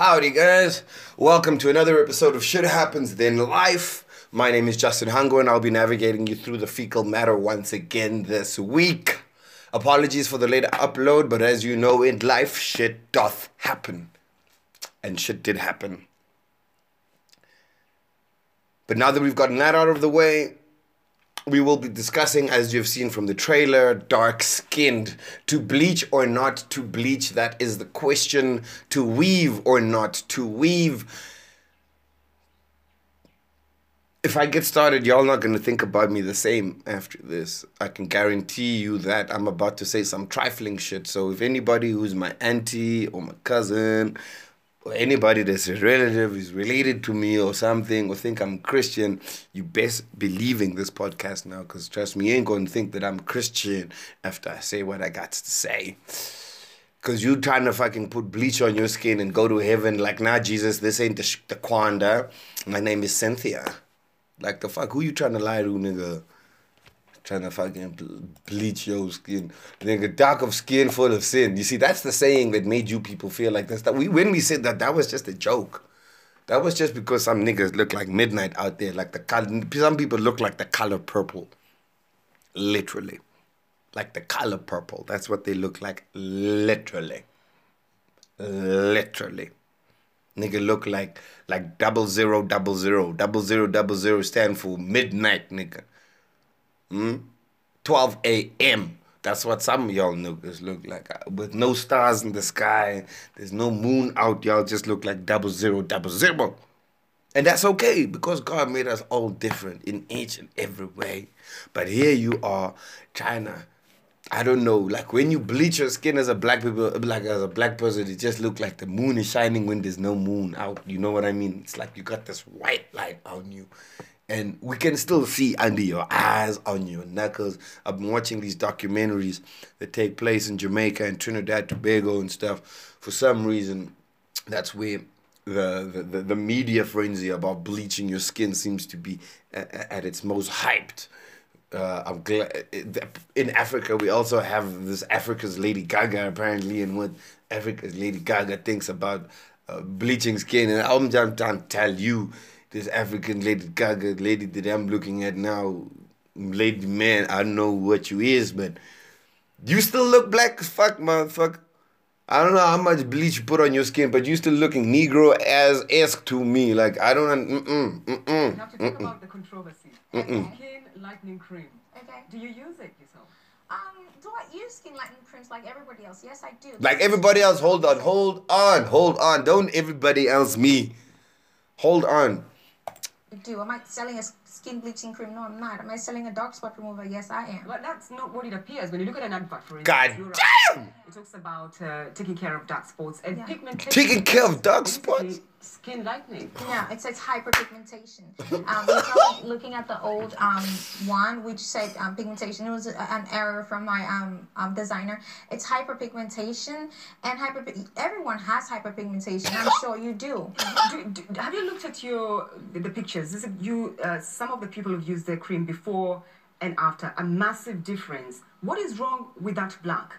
Howdy, guys. Welcome to another episode of Shit Happens Then Life. My name is Justin Hungo, and I'll be navigating you through the fecal matter once again this week. Apologies for the late upload, but as you know, in life, shit doth happen. And shit did happen. But now that we've gotten that out of the way, we will be discussing, as you've seen from the trailer, dark skinned. To bleach or not to bleach, that is the question. To weave or not to weave. If I get started, y'all not gonna think about me the same after this. I can guarantee you that I'm about to say some trifling shit. So if anybody who's my auntie or my cousin or anybody that's a relative is related to me or something or think I'm Christian, you best be leaving this podcast now because trust me, you ain't going to think that I'm Christian after I say what I got to say. Because you trying to fucking put bleach on your skin and go to heaven like, nah, Jesus, this ain't the, sh- the Kwanda. My name is Cynthia. Like, the fuck, who you trying to lie to, nigga? Trying to fucking bleach your skin. Nigga, dark of skin, full of sin. You see, that's the saying that made you people feel like this. That we when we said that, that was just a joke. That was just because some niggas look like midnight out there. Like the color, some people look like the color purple. Literally. Like the color purple. That's what they look like. Literally. Literally. Nigga look like like double zero double zero. Double zero double zero stand for midnight, nigga. Hmm? 12 a.m. That's what some of y'all niggas look like. Uh, With no stars in the sky, there's no moon out, y'all just look like double zero double zero. And that's okay because God made us all different in each and every way. But here you are China. I don't know, like when you bleach your skin as a black people, like as a black person, it just look like the moon is shining when there's no moon out. You know what I mean? It's like you got this white light on you. And we can still see under your eyes, on your knuckles. I've been watching these documentaries that take place in Jamaica and Trinidad, Tobago and stuff. For some reason, that's where the, the, the, media frenzy about bleaching your skin seems to be at, at its most hyped. Uh, I'm glad in Africa we also have this Africa's Lady Gaga apparently, and what Africa's Lady Gaga thinks about uh, bleaching skin. And I'm just trying to tell you, this African Lady Gaga lady that I'm looking at now, lady man, I don't know what you is, but you still look black as fuck, motherfucker. I don't know how much bleach you put on your skin, but you still looking Negro as esque to me. Like I don't. Mm mm mm Now to talk about the controversy. Mm-mm. Skin lightening cream. Okay. Do you use it yourself? Um, do I use skin lightening creams like everybody else? Yes, I do. Like everybody else, hold on, hold on, hold on. Don't everybody else me. Hold on. Do. Am I selling a skin bleaching cream? No, I'm not. Am I selling a dark spot remover? Yes, I am. But that's not what it appears when you look at an advert for it. God you're right. damn! It talks about uh, taking care of dark spots and Yeah. pigmentation. Taking care of dark spots? Skin lightening. Yeah, it says hyperpigmentation. Um, looking at the old um, one, which said um, pigmentation. It was an error from my um, um, designer. It's hyperpigmentation, and hyper. Everyone has hyperpigmentation. I'm sure you do. do, do, have you looked at your the, the pictures? This is you. Uh, some of the people who've used their cream before and after. A massive difference. What is wrong with that black?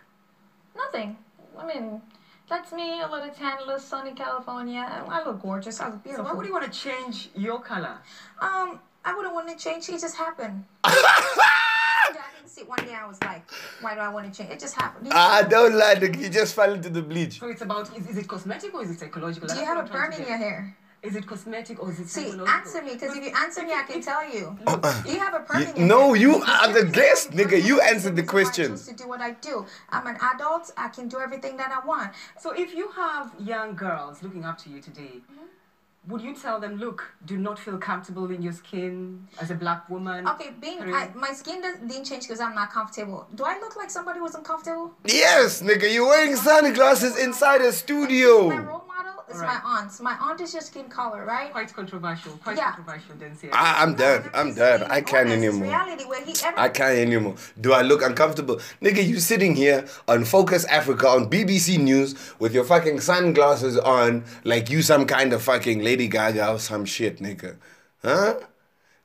Nothing. I mean, that's me, a little tan, a little sunny California. I look gorgeous. I look beautiful. So beautiful. why would you want to change your color? Um, I wouldn't want to change. It just happened. I didn't sit one day. I was like, why do I want to change? It just happened. Ah, don't lie, nigga. You just fell into the bleach. So it's about is, is it cosmetic or is it psychological? do you That's have a a I'm trying perm in your hair? Is it cosmetic or is it See, answer me, because if you answer me, I can tell you. Do you have a perm in No, you are the guest, nigga. You has answered the reason why I question. choose to do what I do. I'm an adult. I can do everything that I want. So if you have young girls looking up to you today, Mm-hmm. would you tell them, look, do not feel comfortable in your skin as a black woman? Okay, being I, my skin does, didn't change because I'm not comfortable. Do I look like somebody who's uncomfortable? Yes, nigga. You're wearing sunglasses inside a My studio. role model is Alright. my aunt. My aunt is your skin color, right? Quite controversial. Quite Yeah. controversial, Dencia. I, I'm done. I'm He's done. I can't anymore. reality where he every, I can't anymore. Do I look uncomfortable? Nigga, you sitting here on Focus Africa on BBC News with your fucking sunglasses on like you some kind of fucking Lady Gaga or some shit, nigga. Huh?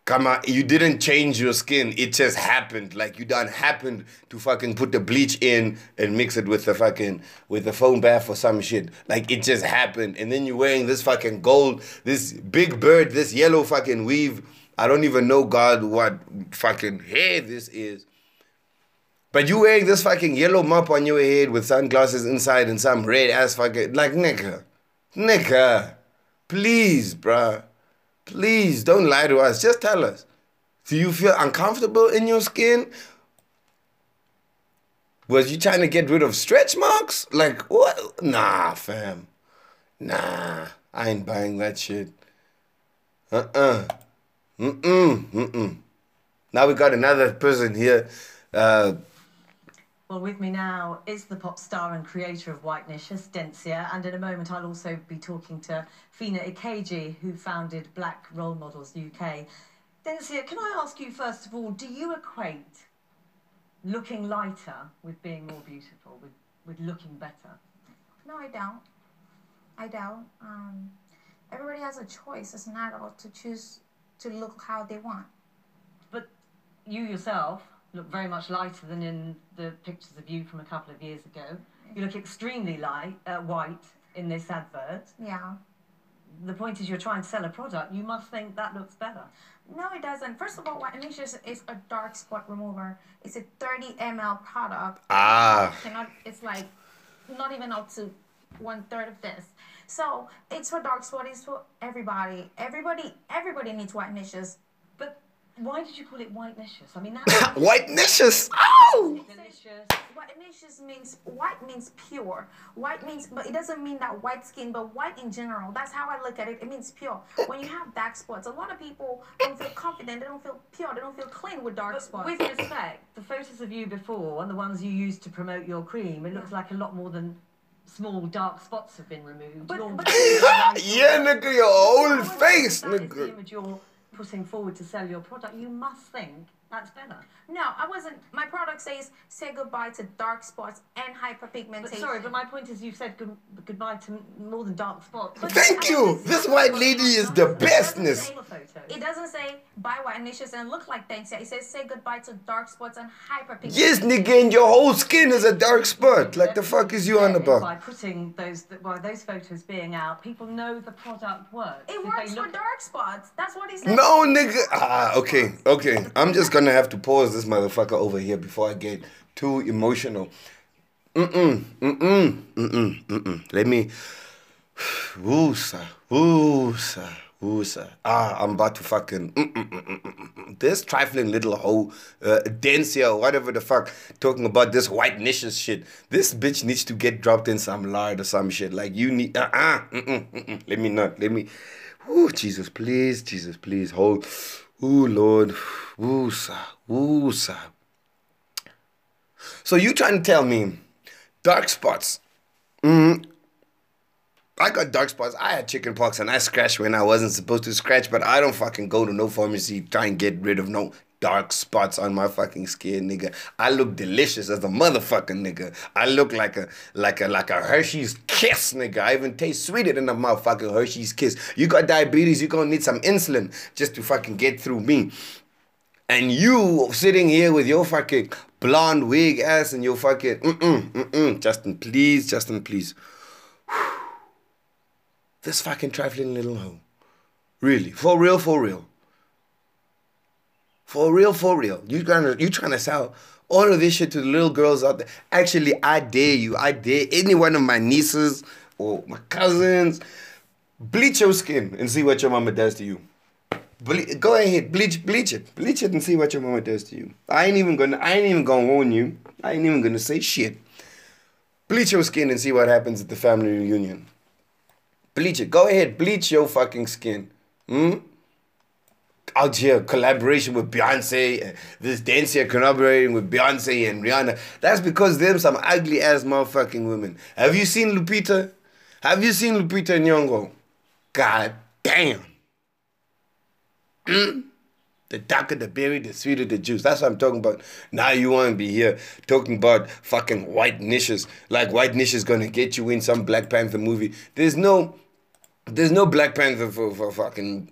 Come on, you didn't change your skin. It just happened. Like you done happened to fucking put the bleach in and mix it with the fucking with the foam bath or some shit. Like it just happened. And then you're wearing this fucking gold, this big bird, this yellow fucking weave. I don't even know God what fucking hair this is. But you wearing this fucking yellow mop on your head with sunglasses inside and some red ass fucking like nigga. Nigga. Please, bruh. Please don't lie to us. Just tell us. Do you feel uncomfortable in your skin? Was you trying to get rid of stretch marks? Like what? Nah, fam. Nah, I ain't buying that shit. Uh-uh. Mm-mm. Mm-mm. Now we got another person here. Uh, well, with me now is the pop star and creator of White Nicious, Dencia, and in a moment I'll also be talking to Fina Ikeji, who founded Black Role Models UK. Dencia, can I ask you first of all, do you equate looking lighter with being more beautiful, with, with looking better? No, I don't. I don't. Um, everybody has a choice as an adult to choose to look how they want. But you yourself look very much lighter than in the pictures of you from a couple of years ago. You look extremely light, uh, white in this advert. Yeah. The point is you're trying to sell a product. You must think that looks better. No, it doesn't. First of all, Whitenicious is a dark spot remover. It's a 30 ml product. Ah. Cannot, it's like not even up to one third of this. So it's for dark spot. It's for everybody. Everybody, everybody needs Whitenicious. Why did you call it Whitenicious? I mean, that Whitenicious. Oh. Delicious. White nicious means white means pure. White means, but it doesn't mean that white skin, but white in general. That's how I look at it. It means pure. When you have dark spots, a lot of people don't feel confident. They don't feel pure. They don't feel clean with dark but spots. With respect, the photos of you before and the ones you used to promote your cream, it looks like a lot more than small dark spots have been removed. But, but yeah, nigga, your whole face, nigga putting forward to sell your product, you must think that's better. No, I wasn't. My product says say goodbye to dark spots and hyperpigmentation. But sorry, but my point is you said good, goodbye to more than dark spots. But Thank you. This white lady is the bestness. It doesn't say buy Whitenicious and look like things. It says say goodbye to dark spots and hyperpigmentation. Yes, nigga, and your whole skin is a dark spot. Like the fuck is you on about? By putting those by those photos being out, people know the product works. It works for dark spots. That's what he said. No, nigga. Ah, okay, okay. I'm just gonna have to pause this motherfucker over here before I get too emotional. Mm-mm, mm-mm, mm-mm, mm-mm. Let me... Woosa, woosa, woosa. Ah, I'm about to fucking... This trifling little hoe, uh, Dencia, whatever the fuck, talking about this Whitenicious shit. This bitch needs to get dropped in some lard or some shit. Like, you need... Uh-uh, mm-mm, mm-mm. Let me not, let me... Ooh, Jesus, please, Jesus, please, hold... Ooh, Lord. Ooh, sir. Ooh, sir. So you trying to tell me dark spots? Mm, I got dark spots. I had chicken pox and I scratched when I wasn't supposed to scratch, but I don't fucking go to no pharmacy try and get rid of no dark spots on my fucking skin, nigga. I look delicious as a motherfucking nigga. I look like a like a like a Hershey's kiss, nigga. I even taste sweeter than a motherfucking Hershey's kiss. You got diabetes, you gonna need some insulin just to fucking get through me. And you sitting here with your fucking blonde wig ass and your fucking mm-mm, mm-mm. Justin, please, Justin, please. This fucking trifling little hoe. Really, for real, for real. For real, for real. You trying to you trying to sell all of this shit to the little girls out there. Actually, I dare you. I dare any one of my nieces or my cousins. Bleach your skin and see what your mama does to you. Ble- go ahead, bleach, bleach it, bleach it, and see what your mama does to you. I ain't even gonna, I ain't even gonna warn you. I ain't even gonna say shit. Bleach your skin and see what happens at the family reunion. Bleach it. Go ahead, bleach your fucking skin. Hmm out here collaboration with Beyonce, this dancer collaborating with Beyonce and Rihanna. That's because them some ugly ass motherfucking women. Have you seen Lupita? Have you seen Lupita Nyong'o? God damn. Mm? The darker the berry, the sweeter the juice. That's what I'm talking about. Now you want to be here talking about fucking white niches. Like white niches gonna get you in some Black Panther movie. There's no There's no Black Panther for, for fucking.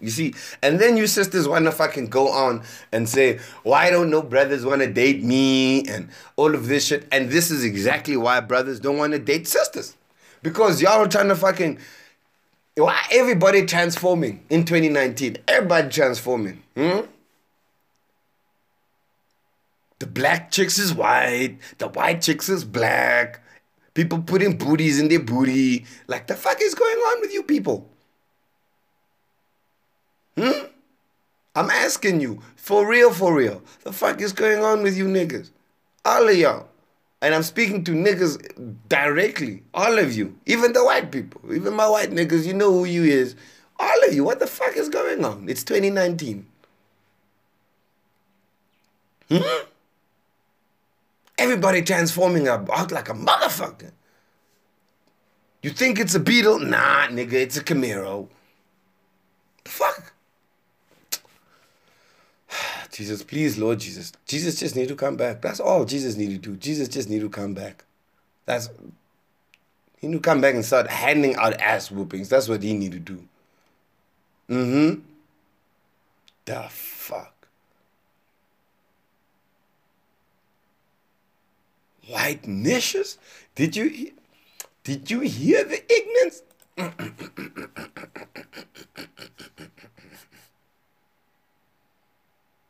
You see, and then you sisters want to fucking go on and say, why don't no brothers want to date me and all of this shit. And this is exactly why brothers don't want to date sisters. Because y'all are trying to fucking. Why everybody transforming in 2019? Everybody transforming. Hmm? The black chicks is white, the white chicks is black. People putting booties in their booty. Like, the fuck is going on with you people? Hmm? I'm asking you, for real, for real. The fuck is going on with you niggas? All of y'all. And I'm speaking to niggas directly. All of you. Even the white people. Even my white niggas, you know who you is. All of you. What the fuck is going on? It's 2019. Hmm? Everybody transforming out like a motherfucker. You think it's a Beetle? Nah, nigga, it's a Camaro. The fuck? Jesus, please, Lord Jesus. Jesus just need to come back. That's all Jesus need to do. Jesus just need to come back. That's he need to come back and start handing out ass whoopings. That's what he need to do. Mm-hmm. The fuck. White niches? Did you did you hear the ignorance?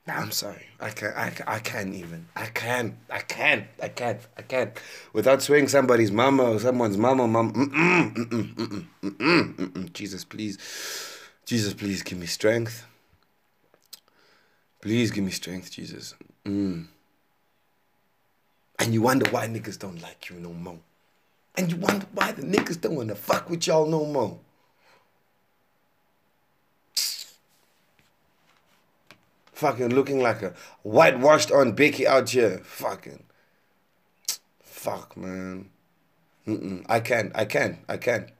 I'm sorry. I can't. I, I can't even. I can't. I can't. I can't. I can't. Without swaying somebody's mama or someone's mama, mom. Jesus, please. Jesus, please give me strength. Please give me strength, Jesus. Mm. And you wonder why niggas don't like you no more. And you wonder why the niggas don't want to fuck with y'all no more. Fucking looking like a whitewashed on Becky out here. Fucking. Fuck, man. Mm-mm. I can't. I can't. I can't.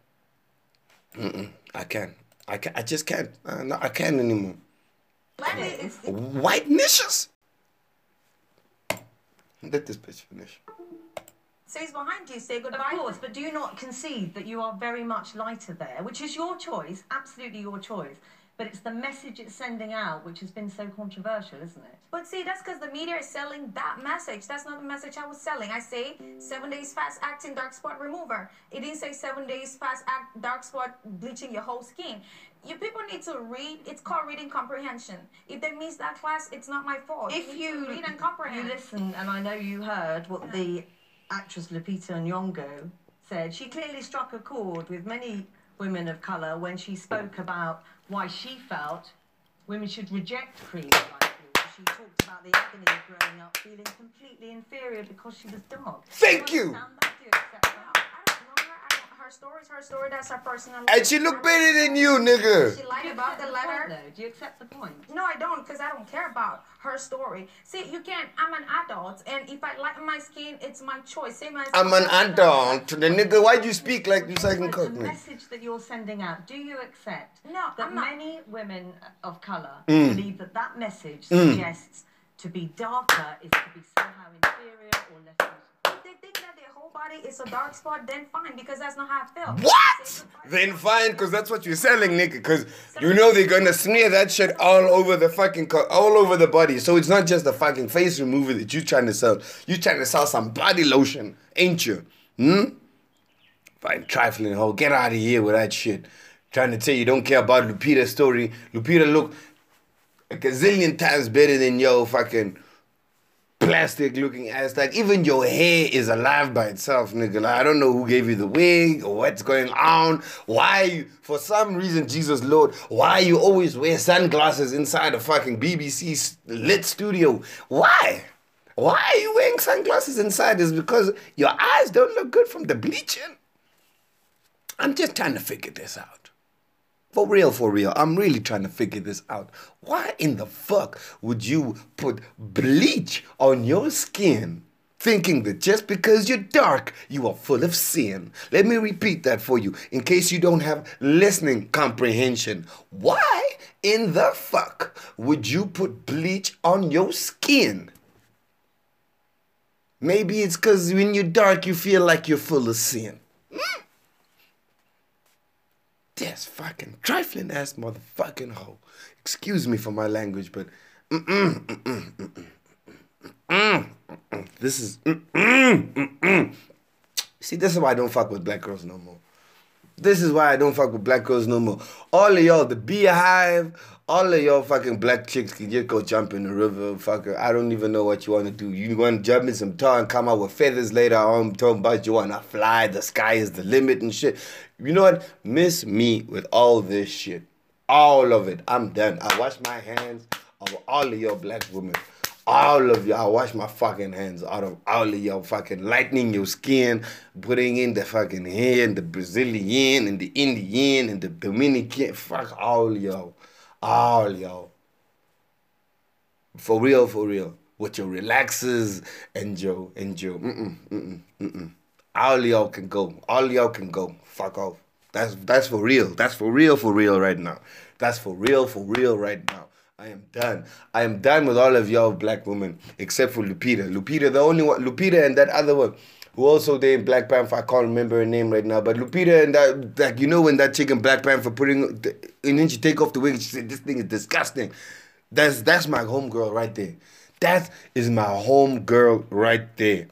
Mm-mm. I can't. I can't. I just can't. Uh, no, I can't anymore. White niches. Let this bitch finish. So behind you. Say Of course, but do not concede that you are very much lighter there, which is your choice, absolutely your choice. But it's the message it's sending out which has been so controversial, isn't it? But see, that's because the media is selling that message. That's not the message I was selling. I say seven days fast acting dark spot remover. It didn't say seven days fast act dark spot bleaching your whole skin. You people need to read. It's called reading comprehension. If they miss that class, it's not my fault. If to you read and comprehend, you listen, and I know you heard what the actress Lupita Nyong'o said, she clearly struck a chord with many women of colour when she spoke mm. about why she felt women should reject cream like you. She talked about the agony of growing up feeling completely inferior because she was dark. Thank Do you you. understand that? Do you accept No, that? I don't know her. I don't, her story. That's her personal. And she look better than you, nigga. She nigga. lied you about the the letter. point, though? Do you accept the point? No, I don't, because I don't care about her story. See, you can't. I'm an adult, and if I like my skin, it's my choice. Same as I'm an adult. The nigga, why do you speak like you second But cook the me? message that you're sending out, do you accept No, that I'm not. many women of colour Mm. believe that that message suggests to be darker is to be somehow inferior or less beautiful? If they think that their whole body is a dark spot, then fine, because that's not how I feel. What? Then fine, cause that's what you're selling, nigga. Cause you know they're gonna smear that shit all over the fucking, co- all over the body. So it's not just the fucking face remover that you're trying to sell. You're trying to sell some body lotion, ain't you? Hmm. Fine, trifling hoe. Get out of here with that shit. Trying to tell you don't care about Lupita's story. Lupita look a gazillion times better than your fucking plastic looking ass. Like even your hair is alive by itself, nigga. Like, I don't know who gave you the wig or what's going on. Why you, for some reason, Jesus Lord, why you always wear sunglasses inside a fucking BBC lit studio? Why? Why are you wearing sunglasses inside? Is because your eyes don't look good from the bleaching? I'm just trying to figure this out. For real, for real. I'm really trying to figure this out. Why in the fuck would you put bleach on your skin thinking that just because you're dark, you are full of sin? Let me repeat that for you in case you don't have listening comprehension. Why in the fuck would you put bleach on your skin? Maybe it's because when you're dark, you feel like you're full of sin. Hmm? This fucking trifling ass motherfucking hoe. Excuse me for my language, but this is. See, this is why I don't fuck with black girls no more. This is why I don't fuck with black girls no more. All of y'all, the beehive, all of y'all fucking black chicks can just go jump in the river, fucker. I don't even know what you want to do. You want to jump in some tar and come out with feathers later on, talking about you want to fly, the sky is the limit and shit. You know what? Miss me with all this shit. All of it. I'm done. I wash my hands of all of y'all black women all of y'all wash my fucking hands out of all of y'all fucking lightening your skin, putting in the fucking hand, the Brazilian and the Indian and the Dominican. Fuck all y'all. All y'all. For real, for real. With your relaxers and your and your mm-mm, mm-mm, mm-mm. All y'all can go. All y'all can go. Fuck off. That's that's for real. That's for real, for real right now. That's for real, for real right now. I am done. I am done with all of y'all black women except for Lupita. Lupita, the only one. Lupita and that other one who also they in Black Panther. I can't remember her name right now, but Lupita and that, like you know when that chick in Black Panther putting, and then she take off the wig. She said, "This thing is disgusting." That's that's my home girl right there. That is my home girl right there.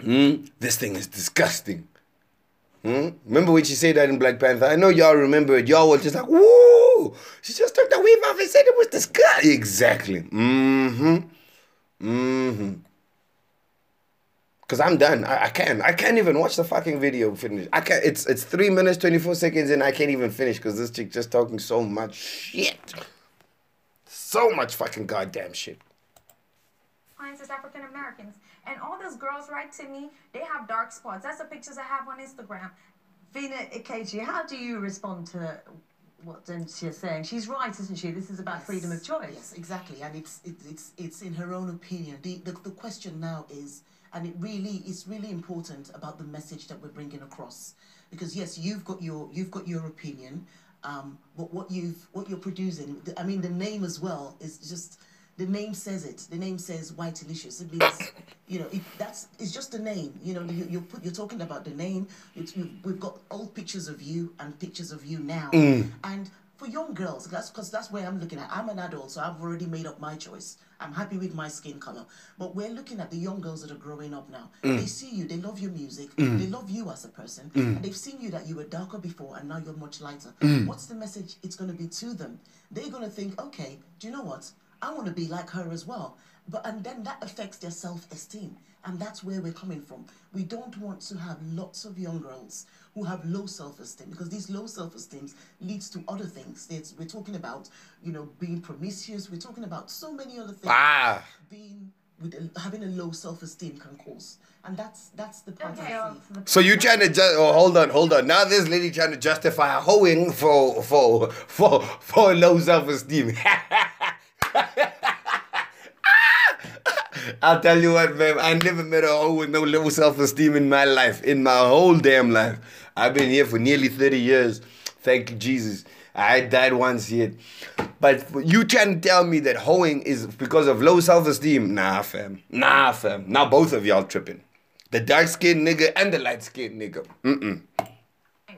Hmm? This thing is disgusting. Hmm? Remember when she said that in Black Panther? I know y'all remember it. Y'all were just like, woo! She just took the weave off and said it was disgusting. Exactly. Mm-hmm. Mm-hmm. Cause I'm done. I, I can't. I can't even watch the fucking video finish. I can't. It's it's three minutes twenty four seconds and I can't even finish because this chick just talking so much shit. So much fucking goddamn shit. Clients as African Americans, and all those girls write to me. They have dark spots. That's the pictures I have on Instagram. Fina Ikeji, how do you respond to what Dencia's saying? She's right, isn't she? This is about Yes. freedom of choice. Yes, exactly, and it's it, it's it's in her own opinion. The, the the question now is, and it really is really important about the message that we're bringing across, because yes, you've got your you've got your opinion, um, but what you've what you're producing, I mean, the name as well is just. The name says it. The name says White Delicious. It means, you know, it, that's it's just a name. You know, you, you put you're talking about the name. It's, you, we've got old pictures of you and pictures of you now. Mm. And for young girls, that's because that's where I'm looking at. I'm an adult, so I've already made up my choice. I'm happy with my skin color. But we're looking at the young girls that are growing up now. Mm. They see you, they love your music, mm. they love you as a person, and they've seen you that you were darker before and now you're much lighter. What's the message it's going to be to them? They're going to think, okay, do you know what? I want to be like her as well. But and then that affects their self-esteem. And that's where we're coming from. We don't want to have lots of young girls who have low self-esteem because these low self-esteem leads to other things. It's, we're talking about, you know, being promiscuous. We're talking about so many other things. Ah. Being with a, having a low self-esteem can cause, and that's that's the part Okay. I see. So you trying to just oh, hold on, hold on. Now this lady trying to justify hoeing for for for for low self esteem. I'll tell you what, man. I never met a hoe with no low self esteem in my life, in my whole damn life. I've been here for nearly thirty years. Thank you, Jesus. I died once yet. But you to tell me that hoeing is because of low self esteem? Nah, fam. Nah, fam. Now both of y'all tripping. The dark skinned nigga and the light skinned nigga. Mm-mm.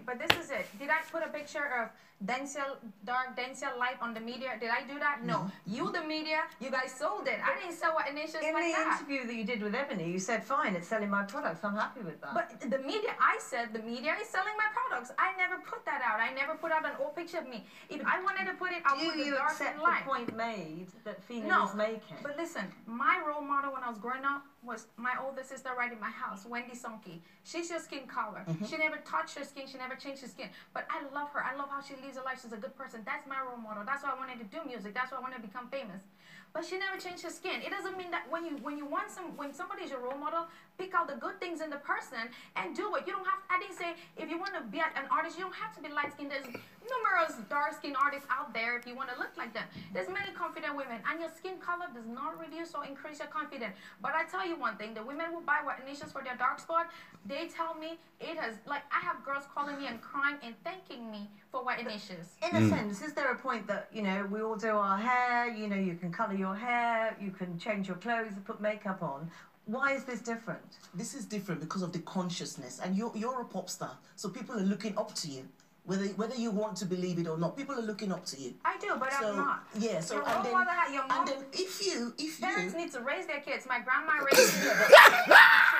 But this is it. Did I put a picture of Denzel dark, Denzel light on the media? Did I do that? No. Mm-hmm. You, the media, you guys sold it. I didn't sell what initials In like the that. interview that you did with Ebony, you said, fine, it's selling my products. I'm happy with that. But the media, I said the media is selling my products. I never put that out. I never put out an old picture of me. If I wanted to put it, I'll do put the you dark accept and the point made that Fina No, is making? but listen, my role model when I was growing up was my older sister right in my house, Wendy Sonke. She's your skin color. Mm-hmm. She never touched her skin. She never changed her skin. But I love her. I love how she lives her life. She's a good person. That's my role model. That's why I wanted to do music. That's why I wanted to become famous. But she never changed her skin. It doesn't mean that when you when you want some when somebody's your role model, pick out the good things in the person and do it. You don't have. I didn't say if you want to be an artist, you don't have to be light skinned. There's numerous dark skinned artists out there if you want to look like them. There's many confident women, and your skin color does not reduce or increase your confidence. But I tell you one thing: the women who buy Whitenicious for their dark spot, they tell me it has. Like I have girls calling me and crying and thanking me for Whitenicious. In a hmm. sense, is there a point that, you know, we all do our hair, you know, you can colour your hair, you can change your clothes, put makeup on. Why is this different? This is different because of the consciousness, and you're you're a pop star, so people are looking up to you, whether whether you want to believe it or not. People are looking up to you. I do, but so I'm not. yeah, so Your and then, ha- your mom- and then if you if Parents you need to raise their kids. My grandma raised me.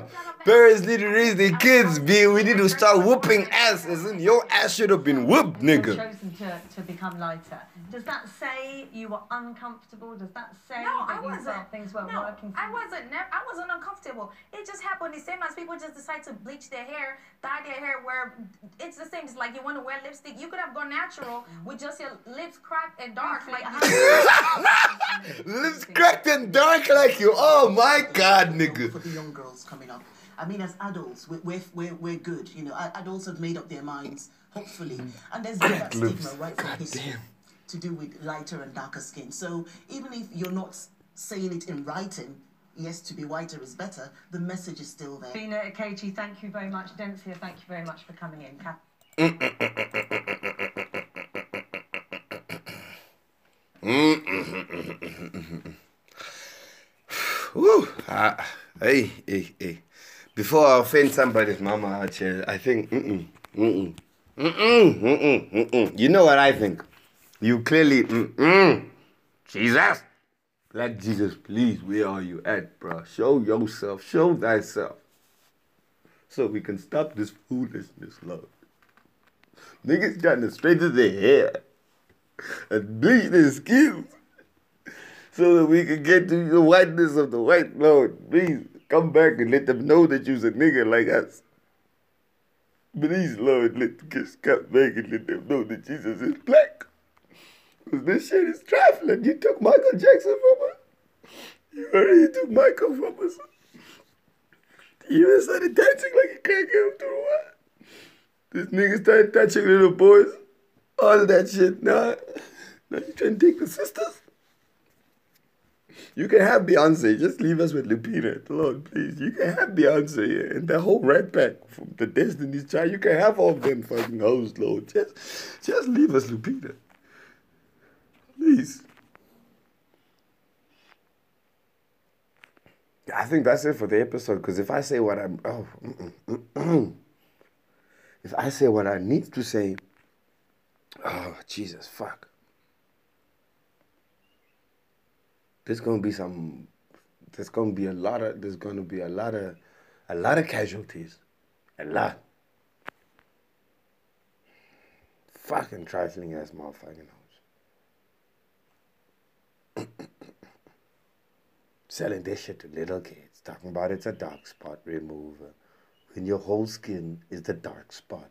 but- Tell them. Parents need to raise their kids, B. We need to start whooping ass. As in, your ass should have been whooped, You've nigga. chosen to, to become lighter. Does that say you were uncomfortable? Does that say No, that I you wasn't. felt things weren't no, working for I wasn't. Never, I wasn't uncomfortable. It just happened the same as people just decide to bleach their hair, dye their hair. Where it's the same. It's like you want to wear lipstick. You could have gone natural mm. with just your lips cracked and dark, like Lips cracked and dark like you. Oh my god, nigga. for the young girls coming up. I mean, as adults, we're, we're, we're, we're good. You know, adults have made up their minds, hopefully. And there's been that lips. stigma right from history to do with lighter and darker skin. So even if you're not saying it in writing, yes, to be whiter is better, the message is still there. Fina Akechi, thank you very much. Dencia, thank you very much for coming in. Kath- Woo. Ah, hey, hey, hey. Before I offend somebody's mama here, I think, mm-mm, mm-mm, mm-mm, mm-mm, mm-mm. You know what I think? You clearly, mm-mm. Jesus. Let Jesus, please, where are you at, bro? Show yourself, show thyself. So we can stop this foolishness, Lord. Niggas trying to straighten their hair and bleach their skins so that we can get to the whiteness of the white Lord. Please come back and let them know that you's a nigga like us. Please, Lord, let kids come back and let them know that Jesus is black. Because this shit is trifling. You took Michael Jackson from us. You already took Michael from us. You even started dancing like you can't get through wire. This nigga started touching little boys. All that shit. Nah. Now you trying to take the sisters? You can have Beyonce. Just leave us with Lupita. Lord, please. You can have Beyonce and the whole Red Pack from the Destiny's Child. You can have all of them fucking hoes, Lord. Just, just leave us Lupita. Please. I think that's it for the episode. Because if I say what I'm, oh, if I say what I need to say, oh Jesus, fuck. There's gonna be some there's gonna be a lot of there's gonna be a lot of a lot of casualties. A lot. Fucking trifling ass motherfucking hoes. Selling this shit to little kids, talking about it's a dark spot remover. When your whole skin is the dark spot.